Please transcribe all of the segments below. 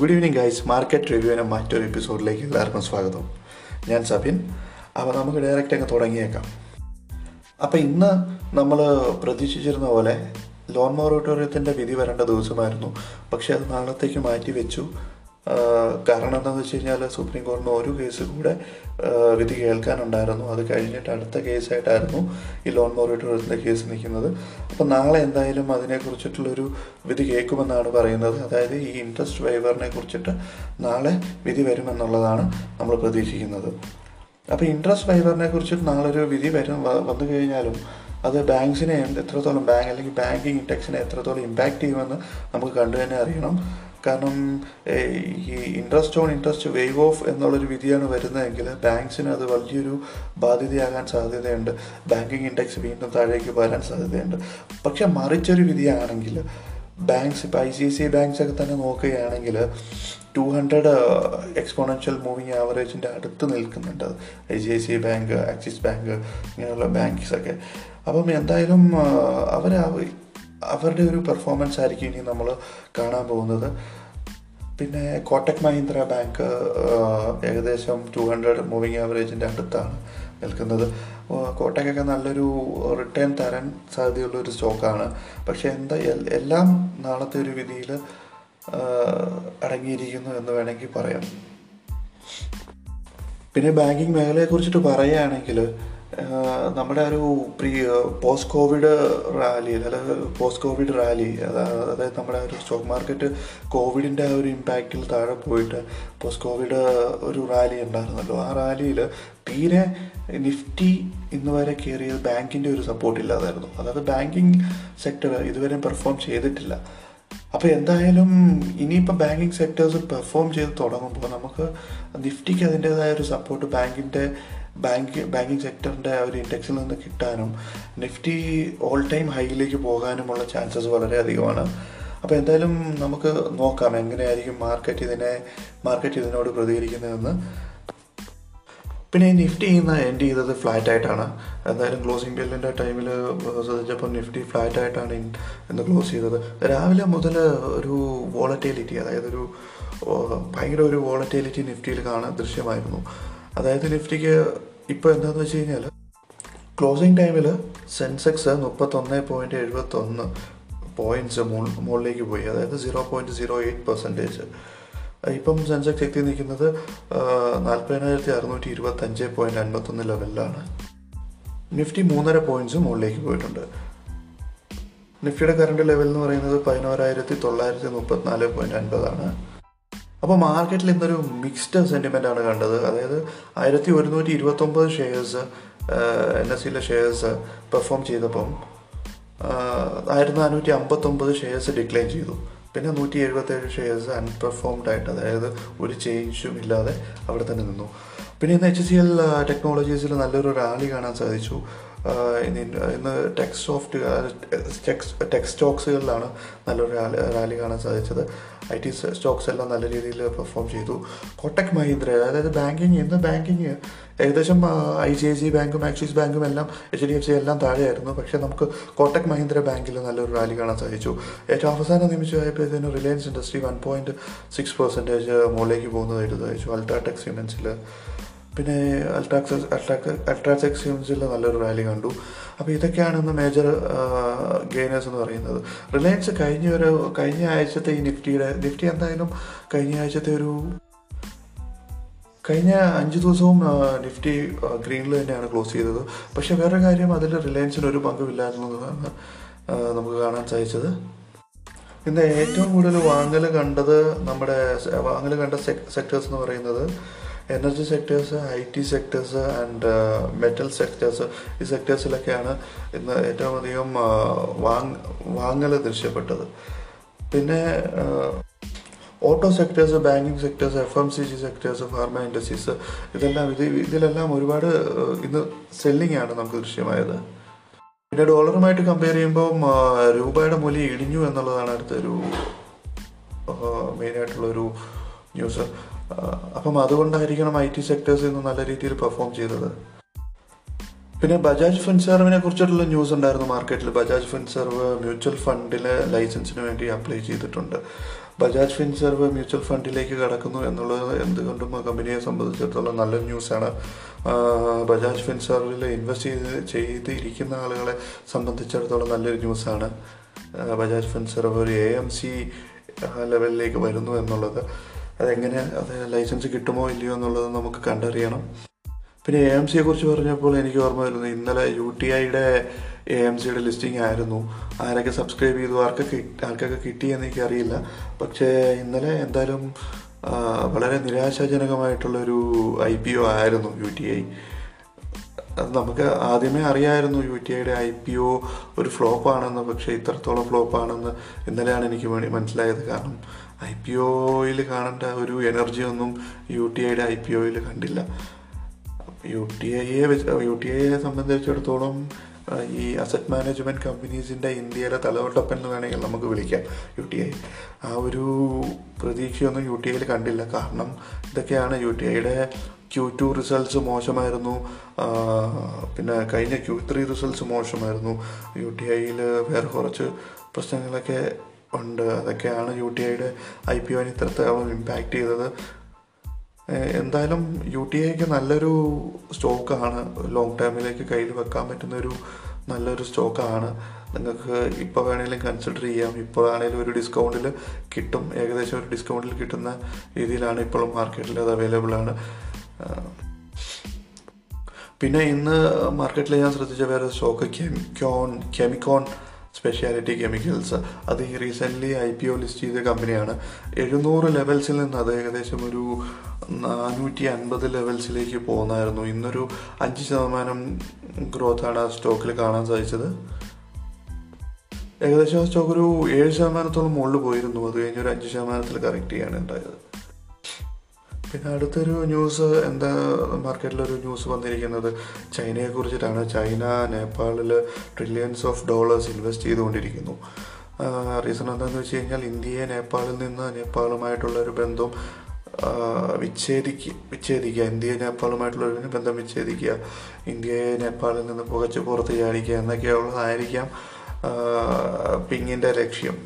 Good evening guys market റിവ്യൂവിന് മറ്റൊരു എപ്പിസോഡിലേക്ക് എല്ലാവർക്കും സ്വാഗതം. ഞാൻ സബിൻ അപ്പോൾ നമുക്ക് ഡയറക്റ്റ് അങ്ങ് തുടങ്ങിയേക്കാം. അപ്പോൾ ഇന്ന് നമ്മൾ പ്രതീക്ഷിച്ചിരുന്ന പോലെ ലോൺ മൊറട്ടോറിയത്തിന്റെ വിധി വരേണ്ട ദിവസമായിരുന്നു. പക്ഷേ അത് നാളത്തേക്ക് മാറ്റി വെച്ചു കാരണം എന്താണെന്ന് വെച്ച് കഴിഞ്ഞാൽ സുപ്രീം കോടതിന് ഒരു കേസ് കൂടെ വിധി കേൾക്കാനുണ്ടായിരുന്നു. അത് കഴിഞ്ഞിട്ട് അടുത്ത കേസായിട്ടായിരുന്നു ഈ ലോൺ മൊറട്ടോറിയത്തിന്റെ കേസ് നിൽക്കുന്നത്. അപ്പോൾ നാളെ എന്തായാലും അതിനെക്കുറിച്ചിട്ടുള്ളൊരു വിധി കേൾക്കുമെന്നാണ് പറയുന്നത്. അതായത് ഈ ഇൻട്രസ്റ്റ് വൈവറിനെ കുറിച്ചിട്ട് നാളെ വിധി വരുമെന്നുള്ളതാണ് നമ്മൾ പ്രതീക്ഷിക്കുന്നത്. അപ്പോൾ ഇൻട്രസ്റ്റ് വൈവറിനെ കുറിച്ചിട്ട് നാളെ ഒരു വിധി വരും വന്നു കഴിഞ്ഞാലും അത് ബാങ്ക്സിനെ എത്രത്തോളം ബാങ്ക് അല്ലെങ്കിൽ ബാങ്കിങ് ഇൻഡെക്സിനെ എത്രത്തോളം ഇമ്പാക്റ്റ് ചെയ്യുമെന്ന് നമുക്ക് കണ്ടു തന്നെ അറിയണം. കാരണം ഈ interest on interest waive off എന്നുള്ളൊരു വിധിയാണ് വരുന്നതെങ്കിൽ ബാങ്ക്സിന് അത് വലിയൊരു ബാധ്യതയാകാൻ സാധ്യതയുണ്ട്. ബാങ്കിങ് ഇൻഡെക്സ് വീണ്ടും താഴേക്ക് വരാൻ സാധ്യതയുണ്ട്. പക്ഷെ മറിച്ചൊരു വിധിയാണെങ്കിൽ ബാങ്ക്സ് ഇപ്പോൾ ഐ സി സി ബാങ്ക്സ് ഒക്കെ തന്നെ നോക്കുകയാണെങ്കിൽ ടു ഹൺഡ്രഡ് എക്സ്പോണൻഷ്യൽ മൂവിങ് ആവറേജിന്റെ അടുത്ത് നിൽക്കുന്നുണ്ട്. I C I C bank Axis bank ഇങ്ങനെയുള്ള ബാങ്ക്സൊക്കെ അപ്പം എന്തായാലും അവർ അവരുടെ ഒരു പെർഫോമൻസ് ആയിരിക്കും ഇനി നമ്മൾ കാണാൻ പോകുന്നത്. പിന്നെ കോട്ടക് മഹീന്ദ്ര ബാങ്ക് ഏകദേശം ടു ഹൺഡ്രഡ് മൂവിങ് ആവറേജിന്റെ അടുത്താണ് നിൽക്കുന്നത്. കോട്ടയ്ക്കൊക്കെ നല്ലൊരു റിട്ടേൺ തരാൻ സാധ്യതയുള്ള ഒരു സ്റ്റോക്കാണ് പക്ഷേ എന്താ എല്ലാം നാളത്തെ ഒരു വിധിയിൽ അടങ്ങിയിരിക്കുന്നു എന്ന് വേണമെങ്കിൽ പറയാം. പിന്നെ ബാങ്കിങ് മേഖലയെക്കുറിച്ചിട്ട് പറയുകയാണെങ്കിൽ നമ്മുടെ ഒരു പ്രീ പോസ്റ്റ് കോവിഡ് റാലി അതായത് പോസ്റ്റ് കോവിഡ് റാലി അതായത് നമ്മുടെ ഒരു സ്റ്റോക്ക് മാർക്കറ്റ് കോവിഡിന്റെ ആ ഒരു ഇമ്പാക്റ്റിൽ താഴെ പോയിട്ട് പോസ്റ്റ് കോവിഡ് ഒരു റാലി ഉണ്ടായിരുന്നല്ലോ. ആ റാലിയിൽ തീരെ നിഫ്റ്റി ഇന്ന് വരെ കയറിയത് ബാങ്കിന്റെ ഒരു സപ്പോർട്ട് ഇല്ലാതായിരുന്നു. അതായത് ബാങ്കിങ് സെക്ടർ ഇതുവരെ പെർഫോം ചെയ്തിട്ടില്ല. അപ്പോൾ എന്തായാലും ഇനിയിപ്പോൾ ബാങ്കിങ് സെക്ടേഴ്സ് പെർഫോം ചെയ്ത് തുടങ്ങുമ്പോൾ നമുക്ക് നിഫ്റ്റിക്ക് അതിന്റേതായ ഒരു സപ്പോർട്ട് ബാങ്കിന്റെ ബാങ്ക് ബാങ്കിങ് സെക്ടറിന്റെ ഒരു ഇൻഡെക്സിൽ നിന്ന് കിട്ടാനും നിഫ്റ്റി ഓൾ ടൈം ഹൈയിലേക്ക് പോകാനുമുള്ള ചാൻസസ് വളരെ അധികമാണ്. അപ്പോൾ എന്തായാലും നമുക്ക് നോക്കാം എങ്ങനെയായിരിക്കും മാർക്കറ്റ് ഇതിനെ മാർക്കറ്റ് ഇതിനോട് പ്രതികരിക്കുന്നതെന്ന്. പിന്നെ നിഫ്റ്റി ഇന്ന് എൻഡ് ചെയ്തത് ഫ്ലാറ്റ് ആയിട്ടാണ്. എന്തായാലും ക്ലോസിംഗ് ബില്ലിന്റെ ടൈമിൽ ശ്രദ്ധിച്ചപ്പോൾ നിഫ്റ്റി ഫ്ലാറ്റ് ആയിട്ടാണ് ഇന്ന് ക്ലോസ് ചെയ്തത്. രാവിലെ മുതൽ ഒരു വോളറ്റിലിറ്റി അതായത് ഒരു ഭയങ്കര ഒരു വോളറ്റിലിറ്റി നിഫ്റ്റിയിൽ കാണാൻ ദൃശ്യമായിരുന്നു. അതായത് നിഫ്റ്റിക്ക് ഇപ്പോൾ എന്താണെന്ന് വെച്ച് കഴിഞ്ഞാൽ ക്ലോസിംഗ് ടൈമിൽ സെൻസെക്സ് മുപ്പത്തൊന്ന് പോയിന്റ് എഴുപത്തൊന്ന് പോയിന്റ്സ് മുകളിലേക്ക് പോയി. അതായത് zero point zero eight percentage ഇപ്പം സെൻസെക്സ് എത്തി നിൽക്കുന്നത് നാൽപ്പതിനായിരത്തി അറുന്നൂറ്റി ഇരുപത്തഞ്ച് പോയിന്റ് അൻപത്തൊന്ന് ലെവലിലാണ് നിഫ്റ്റി മൂന്നര പോയിന്റ്സ് മുകളിലേക്ക് പോയിട്ടുണ്ട്. നിഫ്റ്റിയുടെ കറണ്ട് ലെവൽ എന്ന് പറയുന്നത് പതിനോരായിരത്തി തൊള്ളായിരത്തി മുപ്പത്തിനാല് പോയിന്റ് അൻപതാണ്. അപ്പോൾ മാർക്കറ്റിൽ ഇന്നൊരു മിക്സ്ഡ് ആണ് കണ്ടത്. അതായത് ആയിരത്തി ഒരുന്നൂറ്റി ഇരുപത്തൊമ്പത് ഷെയർസ് എൻ എസ് സിയിലെ ഷെയർസ് പെർഫോം ചെയ്തപ്പം ആയിരത്തി നാനൂറ്റി അമ്പത്തൊമ്പത് ഷെയർസ് ഡിക്ലൈൻ ചെയ്തു. പിന്നെ നൂറ്റി എഴുപത്തേഴ് ഷെയർസ് അൺപെർഫോംഡ് ആയിട്ട് അതായത് ഒരു ചേഞ്ചും ഇല്ലാതെ അവിടെ തന്നെ നിന്നു. പിന്നെ ഇന്ന് എച്ച് സി എൽ ടെക്നോളജീസിൽ നല്ലൊരു റാലി കാണാൻ സാധിച്ചു. ഇന്ന് ടെക് സോഫ്റ്റ് ടെക് സ്റ്റോക്സുകളിലാണ് നല്ലൊരു റാലി റാലി കാണാൻ സാധിച്ചത്. ഐ ടി സ്റ്റോക്സ് എല്ലാം നല്ല രീതിയിൽ പെർഫോം ചെയ്തു. കോട്ടക് മഹീന്ദ്ര അതായത് ബാങ്കിങ് ഇന്ന് ബാങ്കിങ് ഏകദേശം ഐ സി ഐ സി ബാങ്കും ആക്സിസ് ബാങ്കും എല്ലാം എച്ച് ഡി എഫ് സി എല്ലാം താഴെയായിരുന്നു. പക്ഷേ നമുക്ക് കോട്ടക് മഹീന്ദ്ര ബാങ്കിൽ നല്ലൊരു റാലി കാണാൻ സാധിച്ചു. ഏറ്റവും അവസാന നിമിഷമായപ്പോഴത്തേനും Reliance industry one point six percentage മുകളിലേക്ക് പോകുന്നതായിട്ട് സാധിച്ചു. അൾട്രാടെക് സിമെൻസിൽ പിന്നെ അൾട്രാക്സ് അൾട്രാക് അൾട്രാടെക് സിമെൻസിൽ നല്ലൊരു റാലി കണ്ടു. അപ്പോൾ ഇതൊക്കെയാണ് ഇന്ന് മേജർ ഗെയിനേഴ്സ് എന്ന് പറയുന്നത്. റിലയൻസ് കഴിഞ്ഞ ഒരു കഴിഞ്ഞ ആഴ്ചത്തെ ഈ നിഫ്റ്റിയുടെ നിഫ്റ്റി എന്തായാലും കഴിഞ്ഞ ആഴ്ചത്തെ ഒരു കഴിഞ്ഞ അഞ്ച് ദിവസവും നിഫ്റ്റി ഗ്രീനിൽ തന്നെയാണ് ക്ലോസ് ചെയ്തത്. പക്ഷേ വേറെ കാര്യം അതിൽ റിലയൻസിന് ഒരു പങ്കുമില്ലായിരുന്നതാണ് നമുക്ക് കാണാൻ സാധിച്ചത്. ഇന്ന് ഏറ്റവും കൂടുതൽ വാങ്ങൽ കണ്ടത് നമ്മുടെ വാങ്ങൽ കണ്ട സെക്ടേഴ്സ് എന്ന് പറയുന്നത് energy sectors I T sectors and metal sectors ഈ സെക്ടേഴ്സിലൊക്കെയാണ് ഇന്ന് ഏറ്റവും അധികം വാങ് വാങ്ങൽ ദൃശ്യപ്പെട്ടത്. പിന്നെ auto sectors banking sectors F M C G sectors pharma industries ഇതെല്ലാം ഇത് ഇതിലെല്ലാം ഒരുപാട് ഇന്ന് സെല്ലിംഗ് ആണ് നമുക്ക് ദൃശ്യമായത്. പിന്നെ ഡോളറുമായിട്ട് കമ്പയർ ചെയ്യുമ്പോൾ രൂപയുടെ മൂല്യം ഇടിഞ്ഞു എന്നുള്ളതാണ് അടുത്തൊരു മെയിനായിട്ടുള്ളൊരു ന്യൂസ് അപ്പം അതുകൊണ്ടായിരിക്കണം ഐ ടി സെക്ടേഴ്സ് ഇന്ന് നല്ല രീതിയിൽ പെർഫോം ചെയ്തത്. പിന്നെ ബജാജ് ഫിൻസർവിനെ കുറിച്ചിട്ടുള്ള ന്യൂസ് ഉണ്ടായിരുന്നു മാർക്കറ്റിൽ. ബജാജ് ഫിൻസർവ് മ്യൂച്വൽ ഫണ്ടിലെ ലൈസൻസിന് വേണ്ടി അപ്ലൈ ചെയ്തിട്ടുണ്ട്. ബജാജ് ഫിൻസർവ് മ്യൂച്വൽ ഫണ്ടിലേക്ക് കടക്കുന്നു എന്നുള്ളത് എന്തുകൊണ്ടും കമ്പനിയെ സംബന്ധിച്ചിടത്തോളം നല്ല ന്യൂസാണ്. ബജാജ് ഫിൻസർവിൽ ഇൻവെസ്റ്റ് ചെയ്ത് ചെയ്തിരിക്കുന്ന ആളുകളെ സംബന്ധിച്ചിടത്തോളം നല്ലൊരു ന്യൂസാണ്. ബജാജ് ഫിൻസർവ് ഒരു എ എം സി ലെവലിലേക്ക് വരുന്നു എന്നുള്ളത്. അതെങ്ങനെ? അത് ലൈസൻസ് കിട്ടുമോ ഇല്ലയോ എന്നുള്ളത് നമുക്ക് കണ്ടറിയണം. പിന്നെ എ എം സിയെ കുറിച്ച് പറഞ്ഞപ്പോൾ എനിക്ക് ഓർമ്മ വരുന്നത് ഇന്നലെ യു ടി ഐയുടെ എ എം സിയുടെ ലിസ്റ്റിംഗ് ആയിരുന്നു. ആരൊക്കെ സബ്സ്ക്രൈബ് ചെയ്തു ആർക്കൊക്കെ ആർക്കൊക്കെ കിട്ടി എന്ന് എനിക്കറിയില്ല. പക്ഷേ ഇന്നലെ എന്തായാലും വളരെ നിരാശാജനകമായിട്ടുള്ളൊരു ഐ പി ഒ ആയിരുന്നു യു ടി ഐ. അത് നമുക്ക് ആദ്യമേ അറിയായിരുന്നു യു ടി ഐയുടെ ഐ പി ഒ ഒരു ഫ്ലോപ്പാണെന്ന് പക്ഷേ ഇത്രത്തോളം ഫ്ലോപ്പാണെന്ന് ഇന്നലെയാണ് എനിക്ക് വേണ്ടി മനസ്സിലായത്. കാരണം ഐ പി ഒയിൽ കാണേണ്ട ഒരു എനർജി ഒന്നും യു ടി ഐയുടെ ഐ പി ഒയിൽ കണ്ടില്ല. യു ടി ഐയെ വെച്ച് യു ടി ഐയെ സംബന്ധിച്ചിടത്തോളം ഈ അസറ്റ് മാനേജ്മെന്റ് കമ്പനീസിന്റെ ഇന്ത്യയിലെ തലവട്ടപ്പൻ എന്ന് വേണമെങ്കിൽ നമുക്ക് വിളിക്കാം. യു ടി ഐ ആ ഒരു പ്രതീക്ഷയൊന്നും യു ടി ഐയിൽ കണ്ടില്ല. കാരണം ഇതൊക്കെയാണ് യു ടി ഐയുടെ ക്യൂ ടു റിസൾട്ട്സ് മോശമായിരുന്നു. പിന്നെ കഴിഞ്ഞ ക്യൂ ത്രീ റിസൾട്ട്സ് മോശമായിരുന്നു. യു ടി ഐയിൽ വേറെ കുറച്ച് പ്രശ്നങ്ങളൊക്കെ ഉണ്ട്. അതൊക്കെയാണ് യു ടി ഐയുടെ ഐ പി ഒന് ഇത്രത്തോളം ഇമ്പാക്റ്റ് ചെയ്തത്. എന്തായാലും യു ടി ഐക്ക് നല്ലൊരു സ്റ്റോക്കാണ് ലോങ് ടേമിലേക്ക് കയ്യിൽ വെക്കാൻ പറ്റുന്നൊരു നല്ലൊരു സ്റ്റോക്കാണ് നിങ്ങൾക്ക് ഇപ്പോൾ വേണമെങ്കിലും കൺസിഡർ ചെയ്യാം. ഇപ്പോൾ ആണെങ്കിലും ഒരു ഡിസ്കൗണ്ടിൽ കിട്ടും. ഏകദേശം ഒരു ഡിസ്കൗണ്ടിൽ കിട്ടുന്ന രീതിയിലാണ് ഇപ്പോഴും മാർക്കറ്റിൽ അത് അവൈലബിൾ ആണ്. പിന്നെ ഇന്ന് മാർക്കറ്റിൽ ഞാൻ ശ്രദ്ധിച്ച വേറെ stock Chemcon Chemcon speciality chemicals അത് ഈ recently I P O list ചെയ്ത കമ്പനിയാണ് എഴുന്നൂറ് ലെവൽസിൽ നിന്ന് അത് ഏകദേശം ഒരു നാനൂറ്റി അൻപത് ലെവൽസിലേക്ക് പോകുന്നായിരുന്നു ഇന്നൊരു അഞ്ച് ശതമാനം ഗ്രോത്താണ് ആ സ്റ്റോക്കിൽ കാണാൻ സാധിച്ചത്. ഏകദേശം ആ സ്റ്റോക്ക് ഒരു ഏഴ് ശതമാനത്തോളം മുകളിൽ പോയിരുന്നു. അത് കഴിഞ്ഞ് ഒരു അഞ്ച് ശതമാനത്തിൽ കറക്റ്റ് ചെയ്യാണ് ഉണ്ടായത് പിന്നെ അടുത്തൊരു ന്യൂസ് എന്താ മാർക്കറ്റിലൊരു ന്യൂസ് വന്നിരിക്കുന്നത്. ചൈനയെ കുറിച്ചിട്ടാണ് ചൈന നേപ്പാളിൽ ട്രില്യൺസ് ഓഫ് ഡോളേഴ്സ് ഇൻവെസ്റ്റ് ചെയ്തുകൊണ്ടിരിക്കുന്നു. റീസൺ എന്താണെന്ന് വെച്ച് കഴിഞ്ഞാൽ ഇന്ത്യയെ നേപ്പാളിൽ നിന്ന് നേപ്പാളുമായിട്ടുള്ള ഒരു ബന്ധം വിച്ഛേദിക്കുക വിച്ഛേദിക്കുക. ഇന്ത്യയെ നേപ്പാളുമായിട്ടുള്ള ഒരു ബന്ധം വിച്ഛേദിക്കുക. ഇന്ത്യയെ നേപ്പാളിൽ നിന്ന് പുകച്ച് പുറത്ത് ചാടിക്കുക എന്നൊക്കെയുള്ളതായിരിക്കാം പിങ്ങിന്റെ ലക്ഷ്യം.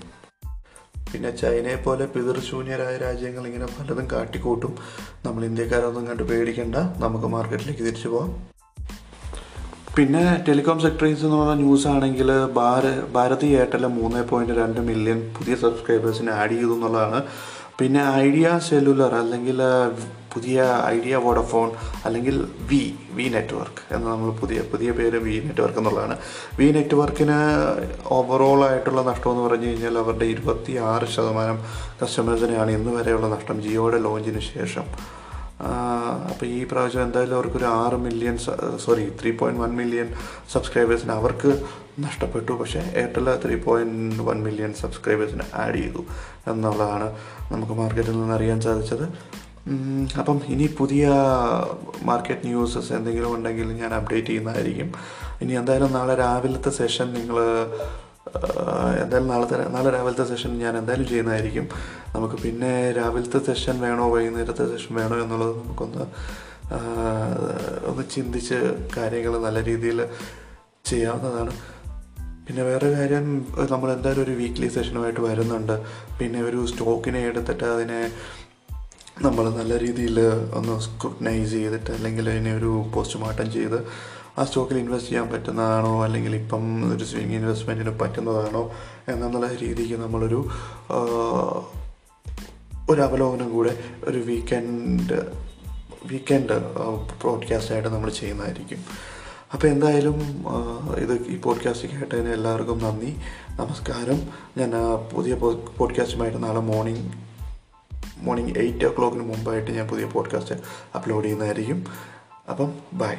പിന്നെ ചൈനയെ പോലെ പിതൃശൂന്യരായ രാജ്യങ്ങൾ ഇങ്ങനെ പലതും കാട്ടിക്കൂട്ടും. നമ്മൾ ഇന്ത്യക്കാരൊന്നും കണ്ട് പേടിക്കണ്ട. നമുക്ക് മാർക്കറ്റിലേക്ക് തിരിച്ചു പോകാം പിന്നെ ടെലികോം സെക്ടറീസ് എന്ന് പറഞ്ഞ ന്യൂസ് ആണെങ്കിൽ ഭാര ഭാരതി എയർടെൽ മൂന്ന് പോയിന്റ് രണ്ട് മില്യൺ പുതിയ സബ്സ്ക്രൈബേഴ്സിനെ ആഡ് ചെയ്തു എന്നുള്ളതാണ്. പിന്നെ ഐഡിയ സെല്ലുലർ അല്ലെങ്കിൽ പുതിയ ഐഡിയ വോഡഫോൺ അല്ലെങ്കിൽ വി വി നെറ്റ്വർക്ക് എന്ന് നമ്മൾ പുതിയ പുതിയ പേര് വി നെറ്റ്വർക്ക് എന്നുള്ളതാണ്. വി നെറ്റ്വർക്കിന് ഓവറോൾ ആയിട്ടുള്ള നഷ്ടം എന്ന് പറഞ്ഞു കഴിഞ്ഞാൽ അവരുടെ ഇരുപത്തി ആറ് ശതമാനം കസ്റ്റമേഴ്സിനെയാണ് ഇന്ന് വരെയുള്ള നഷ്ടം ജിയോയുടെ ലോഞ്ചിന് ശേഷം. അപ്പോൾ ഈ പ്രാവശ്യം എന്തായാലും അവർക്കൊരു ആറ് million sorry three point one million സബ്സ്ക്രൈബേഴ്സിന് അവർക്ക് നഷ്ടപ്പെട്ടു. പക്ഷേ Airtel three point one million സബ്സ്ക്രൈബേഴ്സിന് add ചെയ്തു എന്നുള്ളതാണ് നമുക്ക് മാർക്കറ്റിൽ നിന്ന് അറിയാൻ സാധിച്ചത്. അപ്പം ഇനി പുതിയ മാർക്കറ്റ് ന്യൂസസ് എന്തെങ്കിലും ഉണ്ടെങ്കിൽ ഞാൻ അപ്ഡേറ്റ് ചെയ്യുന്നതായിരിക്കും. ഇനി എന്തായാലും നാളെ രാവിലത്തെ സെഷൻ നിങ്ങൾ എന്തായാലും നാളത്തെ നാളെ രാവിലത്തെ സെഷൻ ഞാൻ എന്തായാലും ചെയ്യുന്നതായിരിക്കും. നമുക്ക് പിന്നെ രാവിലത്തെ സെഷൻ വേണോ വൈകുന്നേരത്തെ സെഷൻ വേണോ എന്നുള്ളത് നമുക്കൊന്ന് ഒന്ന് ചിന്തിച്ച് കാര്യങ്ങൾ നല്ല രീതിയിൽ ചെയ്യാവുന്നതാണ്. പിന്നെ വേറെ കാര്യം നമ്മൾ എന്തായാലും ഒരു വീക്ക്ലി സെഷനുമായിട്ട് വരുന്നുണ്ട്. പിന്നെ ഒരു സ്റ്റോക്കിനെ എടുത്തിട്ട് അതിനെ നമ്മൾ നല്ല രീതിയിൽ ഒന്ന് സ്ക്രൂട്ടനൈസ് ചെയ്തിട്ട് അല്ലെങ്കിൽ അതിനെ ഒരു പോസ്റ്റ്മോർട്ടം ചെയ്ത് ആ സ്റ്റോക്കിൽ ഇൻവെസ്റ്റ് ചെയ്യാൻ പറ്റുന്നതാണോ? അല്ലെങ്കിൽ ഇപ്പം ഒരു സ്വിങ് ഇൻവെസ്റ്റ്മെന്റിന് പറ്റുന്നതാണോ? എന്നുള്ള രീതിക്ക് നമ്മളൊരു ഒരു അവലോകനം കൂടെ ഒരു വീക്കെൻഡ് വീക്കെൻഡ് പോഡ്കാസ്റ്റായിട്ട് നമ്മൾ ചെയ്യുന്നതായിരിക്കും. അപ്പോൾ എന്തായാലും ഇത് ഈ പോഡ്കാസ്റ്റ് കേട്ടതിന് എല്ലാവർക്കും നന്ദി. നമസ്കാരം. ഞാൻ പുതിയ പോഡ്കാസ്റ്റുമായിട്ട് നാളെ മോർണിംഗ് മോർണിംഗ് എയ്റ്റ് ഒ ക്ലോക്കിന് മുമ്പായിട്ട് ഞാൻ പുതിയ പോഡ്കാസ്റ്റ് അപ്ലോഡ് ചെയ്യുന്നതായിരിക്കും. അപ്പം ബൈ